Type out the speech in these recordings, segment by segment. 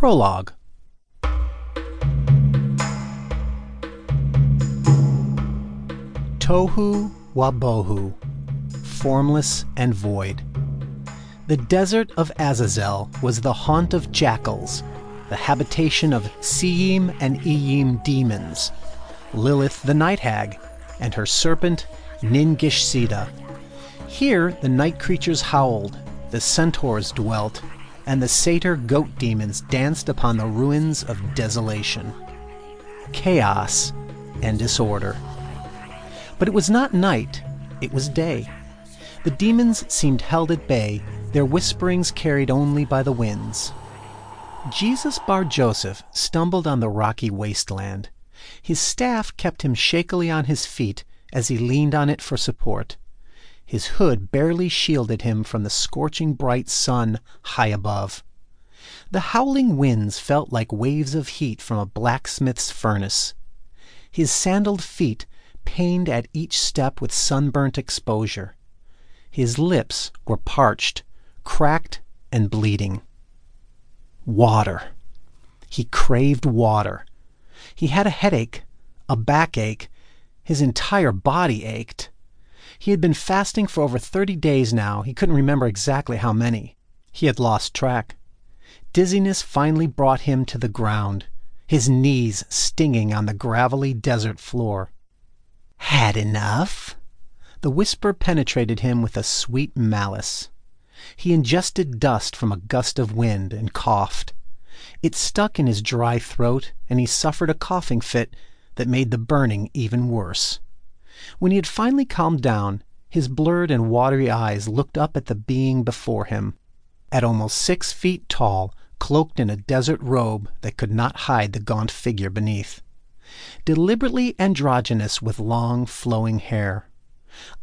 Prologue Tohu Wabohu, formless and void. The desert of Azazel was the haunt of jackals, the habitation of Seim and Iyim demons, Lilith the night hag, and her serpent Nin-Gishzida. Here the night creatures howled, the centaurs dwelt, and the satyr goat demons danced upon the ruins of desolation. Chaos and disorder. But it was not night, it was day. The demons seemed held at bay, their whisperings carried only by the winds. Jesus Bar Joseph stumbled on the rocky wasteland. His staff kept him shakily on his feet as he leaned on it for support. His hood barely shielded him from the scorching bright sun high above. The howling winds felt like waves of heat from a blacksmith's furnace. His sandaled feet pained at each step with sunburnt exposure. His lips were parched, cracked, and bleeding. Water. He craved water. He had a headache, a backache. His entire body ached. He had been fasting for over 30 days now. He couldn't remember exactly how many. He had lost track. Dizziness finally brought him to the ground, his knees stinging on the gravelly desert floor. Had enough? The whisper penetrated him with a sweet malice. He ingested dust from a gust of wind and coughed. It stuck in his dry throat, and he suffered a coughing fit that made the burning even worse. When he had finally calmed down, his blurred and watery eyes looked up at the being before him. At almost six feet tall, cloaked in a desert robe that could not hide the gaunt figure beneath. Deliberately androgynous with long, flowing hair.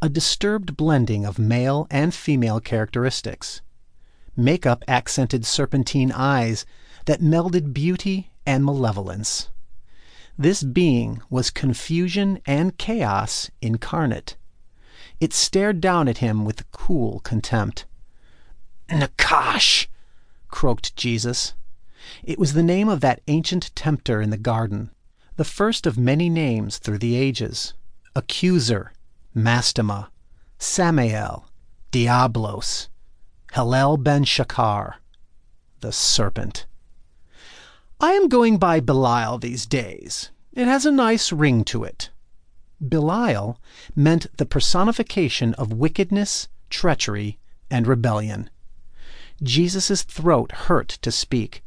A disturbed blending of male and female characteristics. Makeup accented serpentine eyes that melded beauty and malevolence. This being was confusion and chaos incarnate. It stared down at him with cool contempt. Nakash! croaked Jesus. It was the name of that ancient tempter in the garden, the first of many names through the ages. Accuser, Mastema, Samael, Diablos, Hillel ben Shakar, the serpent. I am going by Belial these days. It has a nice ring to it. Belial meant the personification of wickedness, treachery, and rebellion. Jesus' throat hurt to speak.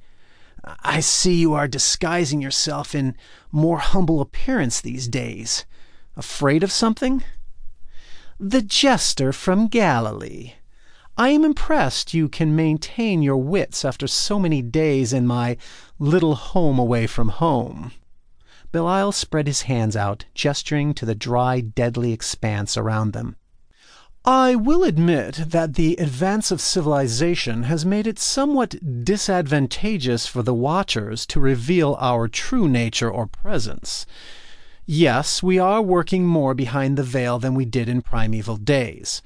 I see you are disguising yourself in more humble appearance these days. Afraid of something? The jester from Galilee. I am impressed you can maintain your wits after so many days in my little home away from home. Belial spread his hands out, gesturing to the dry, deadly expanse around them. I will admit that the advance of civilization has made it somewhat disadvantageous for the Watchers to reveal our true nature or presence. Yes, we are working more behind the veil than we did in primeval days.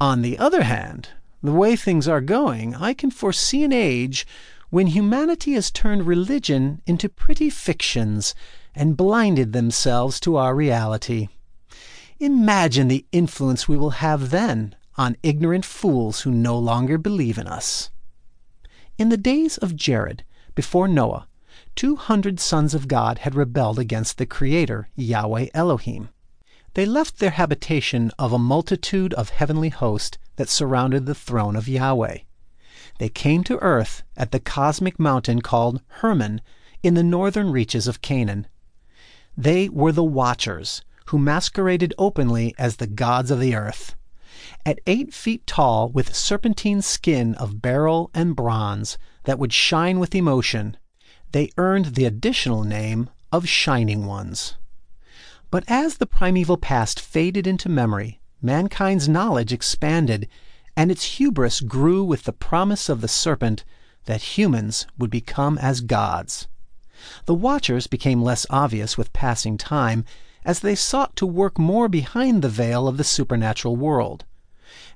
On the other hand, the way things are going, I can foresee an age when humanity has turned religion into pretty fictions and blinded themselves to our reality. Imagine the influence we will have then on ignorant fools who no longer believe in us. In the days of Jared, before Noah, two hundred sons of God had rebelled against the Creator, Yahweh Elohim. They left their habitation of a multitude of heavenly hosts that surrounded the throne of Yahweh. They came to earth at the cosmic mountain called Hermon in the northern reaches of Canaan. They were the Watchers, who masqueraded openly as the gods of the earth. At eight feet tall, with serpentine skin of beryl and bronze that would shine with emotion, they earned the additional name of Shining Ones. But as the primeval past faded into memory, mankind's knowledge expanded, and its hubris grew with the promise of the serpent that humans would become as gods. The Watchers became less obvious with passing time as they sought to work more behind the veil of the supernatural world.